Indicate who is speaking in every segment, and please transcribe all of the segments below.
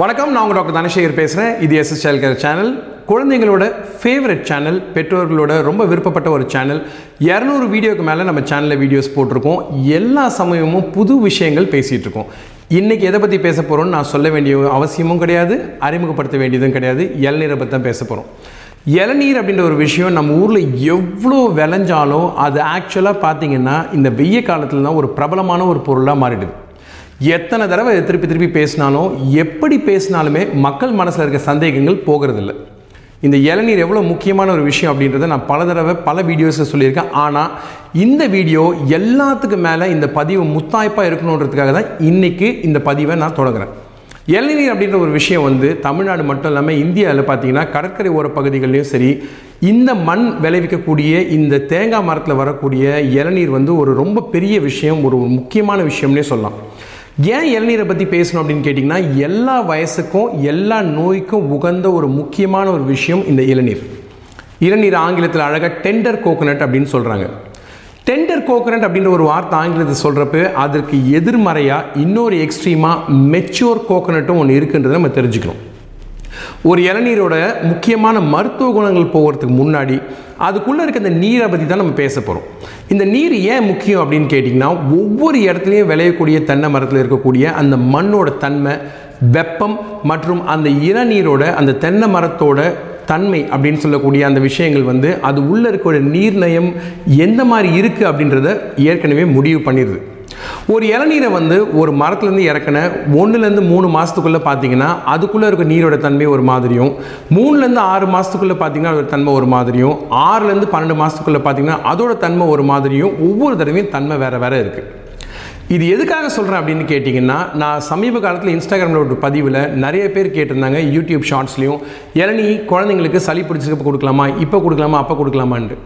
Speaker 1: வணக்கம் நான் உங்கள் டாக்டர் தனசேகர் பேசுகிறேன் இது எஸ்எஸ் சைல்ட் கேர் சேனல் குழந்தைங்களோட ஃபேவரட் சேனல் பெற்றோர்களோட ரொம்ப விருப்பப்பட்ட ஒரு சேனல் இரநூறு வீடியோக்கு மேலே நம்ம சேனலில் வீடியோஸ் போட்டிருக்கோம். எல்லா சமயமும் புது விஷயங்கள் பேசிகிட்டு இருக்கோம். இன்றைக்கி எதை பற்றி பேச போகிறோம்னு நான் சொல்ல வேண்டிய அவசியமும் கிடையாது அறிமுகப்படுத்த வேண்டியதும் கிடையாது. இளநீரை பற்றி தான் பேச போகிறோம் இளநீர் அப்படின்ற ஒரு விஷயம் நம்ம ஊரில் எவ்வளோ விளைஞ்சாலும் அது ஆக்சுவலாக பார்த்திங்கன்னா இந்த வெய்ய காலத்தில் தான் ஒரு பிரபலமான ஒரு பொருளாக மாறிடுது. எத்தனை தடவை திருப்பி திருப்பி பேசினாலும் எப்படி பேசினாலுமே மக்கள் மனசில் இருக்க சந்தேகங்கள் போகிறதில்ல. இந்த இளநீர் எவ்வளோ முக்கியமான ஒரு விஷயம் அப்படின்றத நான் பல தடவை பல வீடியோஸில் சொல்லியிருக்கேன். ஆனால் இந்த வீடியோ எல்லாத்துக்கும் மேலே இந்த பதிவு முத்தாய்ப்பாக இருக்கணுன்றதுக்காக தான் இன்றைக்கி இந்த பதிவை நான் தொடங்குறேன். இளநீர் அப்படின்ற ஒரு விஷயம் வந்து தமிழ்நாடு மட்டும் இல்லாமல் இந்தியாவில் பார்த்தீங்கன்னா கடற்கரை ஓர பகுதிகள்லையும் சரி இந்த மண் விளைவிக்கக்கூடிய இந்த தேங்காய் மரத்தில் வரக்கூடிய இளநீர் வந்து ஒரு ரொம்ப பெரிய விஷயம் ஒரு முக்கியமான விஷயம்னே சொல்லலாம். ஏன் இளநீரை பற்றி பேசணும் அப்படின்னு கேட்டிங்கன்னா எல்லா வயசுக்கும் எல்லா நோய்க்கும் உகந்த ஒரு முக்கியமான ஒரு விஷயம் இந்த இளநீர். இளநீர் ஆங்கிலத்தில் அழகாக டெண்டர் கோகனட் அப்படின்னு சொல்கிறாங்க டெண்டர் கோகனட் அப்படின்ற ஒரு வார்த்தை ஆங்கிலத்தில் சொல்கிறப்ப அதற்கு எதிர்மறையாக இன்னொரு எக்ஸ்ட்ரீமாக மெச்சூர் கோகனட்டும் ஒன்று இருக்குன்றதை நம்ம தெரிஞ்சுக்கணும். ஒரு இளநீரோட முக்கியமான மருத்துவ குணங்கள் போகிறதுக்கு முன்னாடி அதுக்குள்ளே இருக்க இந்த நீரை பற்றி தான் நம்ம பேச போகிறோம் இந்த நீர் ஏன் முக்கியம் அப்படின்னு கேட்டிங்கன்னா ஒவ்வொரு இடத்துலையும் விளையக்கூடிய தென்னை மரத்தில் இருக்கக்கூடிய அந்த மண்ணோட தன்மை வெப்பம் மற்றும் அந்த இளநீரோட அந்த தென்னை மரத்தோட தன்மை அப்படின்னு சொல்லக்கூடிய அந்த விஷயங்கள் வந்து அது உள்ளே இருக்கிற நீர்நயம் எந்த மாதிரி இருக்குது அப்படின்றத ஏற்கனவே முடிவு பண்ணிடுது. ஒரு இளநீரை வந்து ஒரு மரத்துலேருந்து இறக்கின ஒன்றுலேருந்து மூணு மாதத்துக்குள்ளே பார்த்தீங்கன்னா அதுக்குள்ளே இருக்க நீரோட தன்மை ஒரு மாதிரியும் மூணுலேருந்து ஆறு மாதத்துக்குள்ளே பார்த்தீங்கன்னா அதோட தன்மை ஒரு மாதிரியும் ஆறுலேருந்து பன்னெண்டு மாதத்துக்குள்ளே பார்த்தீங்கன்னா அதோட தன்மை ஒரு மாதிரியும் ஒவ்வொரு தடவையும் தன்மை வேறு வேறு இருக்குது இது எதுக்காக சொல்கிறேன் அப்படின்னு கேட்டிங்கன்னா நான் சமீப காலத்தில் இன்ஸ்டாகிராமில் ஒரு பதிவில் நிறைய பேர் கேட்டிருந்தாங்க யூடியூப் ஷார்ட்ஸ்லையும் இளநீ குழந்தைங்களுக்கு சளி பிடிச்சிருக்க கொடுக்கலாமா இப்போ கொடுக்கலாமா அப்போ கொடுக்கலாமான்ட்டு.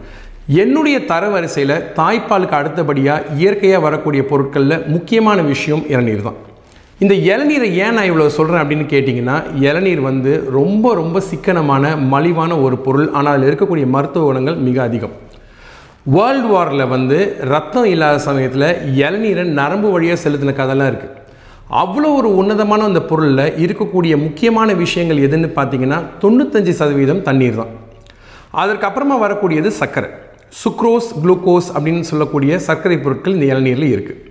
Speaker 1: என்னுடைய தரவரிசையில் தாய்ப்பாலுக்கு அடுத்தபடியாக இயற்கையாக வரக்கூடிய பொருட்களில் முக்கியமான விஷயம் இளநீர் தான். இந்த இளநீரை ஏன் நான் இவ்வளோ சொல்கிறேன் அப்படின்னு கேட்டிங்கன்னா இளநீர் வந்து ரொம்ப ரொம்ப சிக்கனமான மலிவான ஒரு பொருள். ஆனால் அதில் இருக்கக்கூடிய மருத்துவ குணங்கள் மிக அதிகம். வேர்ல்டு வாரில் வந்து ரத்தம் இல்லாத சமயத்தில் இளநீரை நரம்பு வழியாக செலுத்தின கதைலாம் இருக்குது அவ்வளோ ஒரு உன்னதமான அந்த பொருளில் இருக்கக்கூடிய முக்கியமான விஷயங்கள் எதுன்னு பார்த்தீங்கன்னா தொண்ணூத்தஞ்சு சதவீதம் தண்ணீர் தான். அதற்கப்புறமா வரக்கூடியது சர்க்கரை. சுக்ரோஸ் குளுக்கோஸ் அப்படின்னு சொல்லக்கூடிய சர்க்கரை பொருட்கள் இந்த இளநீரில் இருக்குது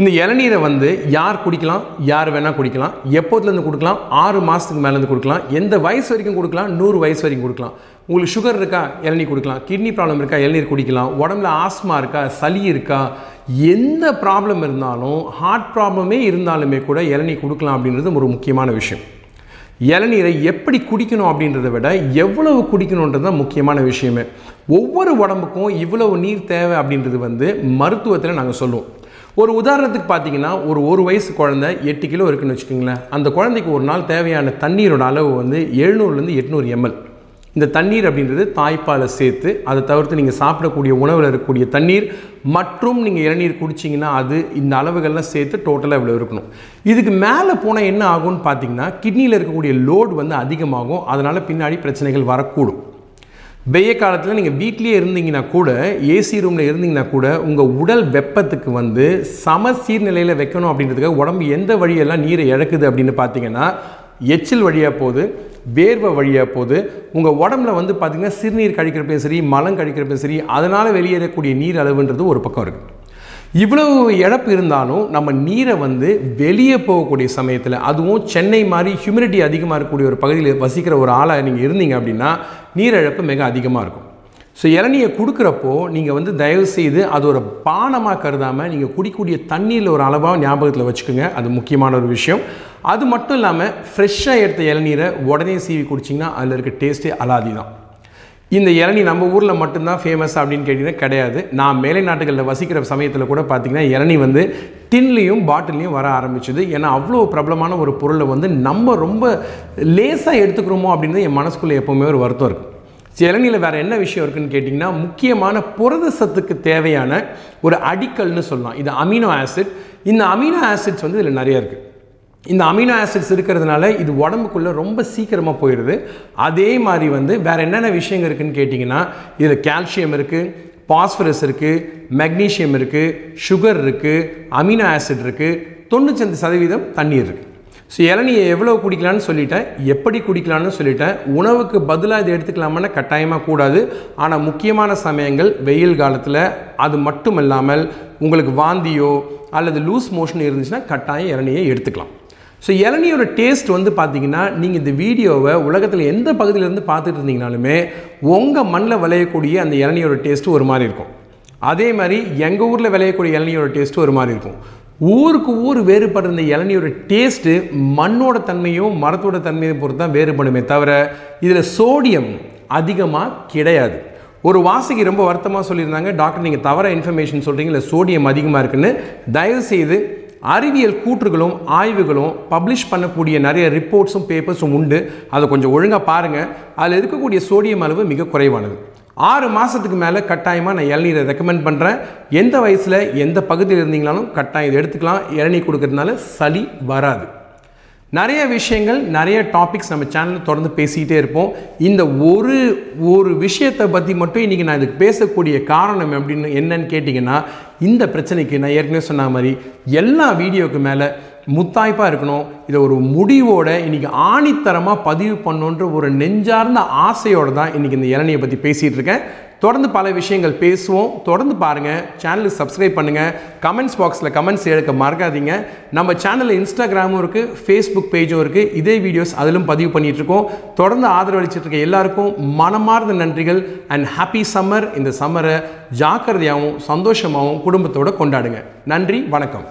Speaker 1: இந்த இளநீரை வந்து யார் குடிக்கலாம் யார் வேணால் குடிக்கலாம் எப்போதுலேருந்து கொடுக்கலாம் ஆறு மாதத்துக்கு மேலேருந்து கொடுக்கலாம் எந்த வயசு வரைக்கும் கொடுக்கலாம் நூறு வயசு வரைக்கும் கொடுக்கலாம். உங்களுக்கு சுகர் இருக்கா இளநீர் கொடுக்கலாம். கிட்னி ப்ராப்ளம் இருக்கா இளநீர் குடிக்கலாம். உடம்புல ஆஸ்மா இருக்கா சளி இருக்கா எந்த ப்ராப்ளம் இருந்தாலும் ஹார்ட் ப்ராப்ளமே இருந்தாலுமே கூட இளநீர் கொடுக்கலாம் அப்படின்றது ஒரு முக்கியமான விஷயம். இளநீரை எப்படி குடிக்கணும் அப்படின்றத விட எவ்வளவு குடிக்கணுன்றது தான் முக்கியமான விஷயமே. ஒவ்வொரு உடம்புக்கும் இவ்வளவு நீர் தேவை அப்படின்றது வந்து மருத்துவத்தில் நாங்கள் சொல்லுவோம். ஒரு உதாரணத்துக்கு பார்த்தீங்கன்னா ஒரு ஒரு வயசு குழந்தை எட்டு கிலோ இருக்குன்னு வச்சுக்கோங்களேன். அந்த குழந்தைக்கு ஒரு நாள் தேவையான தண்ணீரோட அளவு வந்து எழுநூறுலேருந்து எட்நூறு எம்எல். இந்த தண்ணீர் அப்படின்றது தாய்ப்பாலை சேர்த்து அதை தவிர்த்து நீங்கள் சாப்பிடக்கூடிய உணவில் இருக்கக்கூடிய தண்ணீர் மற்றும் நீங்கள் இளநீர் குடிச்சிங்கன்னா அது இந்த அளவுகள்லாம் சேர்த்து டோட்டலாக இவ்வளோ இருக்கணும். இதுக்கு மேலே போனால் என்ன ஆகும்னு பார்த்தீங்கன்னா கிட்னியில் இருக்கக்கூடிய லோடு வந்து அதிகமாகும். அதனால் பின்னாடி பிரச்சனைகள் வரக்கூடும். வெய்ய காலத்தில் நீங்கள் வீட்லேயே இருந்தீங்கன்னா கூட ஏசி ரூமில் இருந்தீங்கன்னா கூட உங்கள் உடல் வெப்பத்துக்கு வந்து சம சீர்நிலையில் வைக்கணும் அப்படின்றதுக்காக உடம்பு எந்த வழியெல்லாம் நீரை இழக்குது அப்படின்னு பார்த்தீங்கன்னா எச்சில் வழியாக போகுது வேர்வை வழியாக போகுது உங்கள் உடம்புல வந்து பார்த்திங்கன்னா சிறுநீர் கழிக்கிறப்பையும் சரி மலம் கழிக்கிறப்பையும் சரி அதனால் வெளியேறக்கூடிய நீர் அளவுன்றது ஒரு பக்கம் இருக்குது இவ்வளவு இழப்பு இருந்தாலும் நம்ம நீரை வந்து வெளியே போகக்கூடிய சமயத்தில் அதுவும் சென்னை மாதிரி ஹியூமிடிட்டி அதிகமாக இருக்கக்கூடிய ஒரு பகுதியில் வசிக்கிற ஒரு ஆளாக நீங்கள் இருந்தீங்க அப்படின்னா நீரிழப்பு மிக அதிகமாக இருக்கும். ஸோ இளநியை கொடுக்குறப்போ நீங்கள் வந்து தயவு செய்து அது ஒரு பானமாக கருதாமல் நீங்கள் குடிக்கூடிய தண்ணீரில் ஒரு அளவாக ஞாபகத்தில் வச்சுக்கோங்க. அது முக்கியமான ஒரு விஷயம். அது மட்டும் இல்லாமல் ஃப்ரெஷ்ஷாக எடுத்த இளநீரை உடனே சீவி குடிச்சிங்கன்னா அதில் இருக்க டேஸ்ட்டே அலாதி தான். இந்த இளநீ நம்ம ஊரில் மட்டும்தான் ஃபேமஸ் அப்படின்னு கேட்டிங்கன்னா கிடையாது. நான் மேலை நாட்டுகளில் வசிக்கிற சமயத்தில் கூட பார்த்திங்கன்னா இளநீ வந்து டின்லேயும் பாட்டிலையும் வர ஆரம்பிச்சுது. ஏன்னா அவ்வளோ பிரபலமான ஒரு பொருளை வந்து நம்ம ரொம்ப லேசாக எடுத்துக்கிறோமோ அப்படின்னு என் மனசுக்குள்ளே எப்போவுமே ஒரு வருத்தம் இருக்குது இளநியில் வேறு என்ன விஷயம் இருக்குன்னு கேட்டிங்கன்னா முக்கியமான புரத சத்துக்கு தேவையான ஒரு அடிக்கல்னு சொல்லலாம். இது அமினோ ஆசிட். இந்த அமினோ ஆசிட்ஸ் வந்து இதில் நிறைய இருக்குது இந்த அமினோ ஆசிட்ஸ் இருக்கிறதுனால இது உடம்புக்குள்ளே ரொம்ப சீக்கிரமாக போயிடுது அதே மாதிரி வந்து வேறு என்னென்ன விஷயங்கள் இருக்குதுன்னு கேட்டிங்கன்னா இதில் கால்சியம் இருக்குது பாஸ்பரஸ் இருக்குது மெக்னீஷியம் இருக்குது சுகர் இருக்குது அமினோ ஆசிட் இருக்குது தொண்ணூத்தஞ்சு சதவீதம் தண்ணீர் இருக்குது ஸோ இளநியை எவ்வளோ குடிக்கலான்னு சொல்லிட்டேன் எப்படி குடிக்கலான்னு சொல்லிட்டேன் உணவுக்கு பதிலாக இதை எடுத்துக்கலாமான்னு கட்டாயமாக கூடாது. ஆனால் முக்கியமான சமயங்கள் வெயில் காலத்தில் அது மட்டும் இல்லாமல் உங்களுக்கு வாந்தியோ அல்லது லூஸ் மோஷன் இருந்துச்சுன்னா கட்டாயம் இளநியை எடுத்துக்கலாம். ஸோ இளநியோட டேஸ்ட் வந்து பார்த்தீங்கன்னா நீங்கள் இந்த வீடியோவை உலகத்தில் எந்த பகுதியிலேருந்து பார்த்துட்டு இருந்தீங்கனாலுமே உங்கள் மண்ணில் விளையக்கூடிய அந்த இளநியோட டேஸ்ட்டு ஒரு மாதிரி இருக்கும். அதே மாதிரி எங்கள் ஊரில் விளையக்கூடிய இளநியோட டேஸ்ட்டு ஒரு மாதிரி இருக்கும். ஊருக்கு ஊர் வேறுபடுற இந்த இளநியோட டேஸ்ட்டு மண்ணோட தன்மையும் மரத்தோட தன்மையை பொறுத்து தான் வேறுபடுமே தவிர இதில் சோடியம் அதிகமாக கிடையாது. ஒரு வாசிக்கு ரொம்ப வருத்தமாக சொல்லியிருந்தாங்க டாக்டர் நீங்கள் தவற இன்ஃபர்மேஷன் சொல்கிறீங்க இல்லை சோடியம் அதிகமாக இருக்குன்னு? தயவுசெய்து அறிவியல் கூற்றுகளும் ஆய்வுகளும் பப்ளிஷ் பண்ணக்கூடிய நிறைய ரிப்போர்ட்ஸும் பேப்பர்ஸும் உண்டு. அதை கொஞ்சம் ஒழுங்காக பாருங்கள் அதில் இருக்கக்கூடிய சோடியம் அளவு மிக குறைவானது. ஆறு மாதத்துக்கு மேலே கட்டாயமாக நான் இளநீரை ரெக்கமெண்ட் பண்ணுறேன் எந்த வயசில் எந்த பகுதியில் இருந்தீங்களாலும் கட்டாயம் இதை எடுத்துக்கலாம். இளநீர் கொடுக்கறதுனால சளி வராது. நிறைய விஷயங்கள் நிறைய டாபிக்ஸ் நம்ம சேனலில் தொடர்ந்து பேசிக்கிட்டே இருப்போம். இந்த ஒரு ஒரு விஷயத்தை பற்றி மட்டும் இன்றைக்கி நான் இதுக்கு பேசக்கூடிய காரணம் அப்படின்னு என்னன்னு கேட்டிங்கன்னா இந்த பிரச்சனைக்கு நான் ஏற்கனவே சொன்ன மாதிரி எல்லா வீடியோக்கு மேலே முத்தாய்ப்பாக இருக்கணும். இதை ஒரு முடிவோட இன்றைக்கி ஆணித்தரமாக பதிவு பண்ணணுன்ற ஒரு நெஞ்சார்ந்த ஆசையோடு தான் இன்றைக்கி இந்த இளநியை பற்றி பேசிகிட்டு இருக்கேன். தொடர்ந்து பல விஷயங்கள் பேசுவோம். தொடர்ந்து பாருங்கள் சேனலுக்கு சப்ஸ்கிரைப் பண்ணுங்கள் கமெண்ட்ஸ் பாக்ஸில் கமெண்ட்ஸ் எடுக்க மறக்காதீங்க. நம்ம சேனலில் இன்ஸ்டாகிராமும் இருக்குது ஃபேஸ்புக் பேஜும் இருக்குது இதே வீடியோஸ் அதிலும் பதிவு பண்ணிகிட்ருக்கோம் தொடர்ந்து ஆதரவு அளிச்சிட்டு இருக்க எல்லாருக்கும் மனமார்ந்த நன்றிகள். அண்ட் ஹாப்பி சம்மர் இந்த சம்மரை ஜாக்கிரதையாகவும் சந்தோஷமாகவும் குடும்பத்தோடு கொண்டாடுங்க. நன்றி வணக்கம்.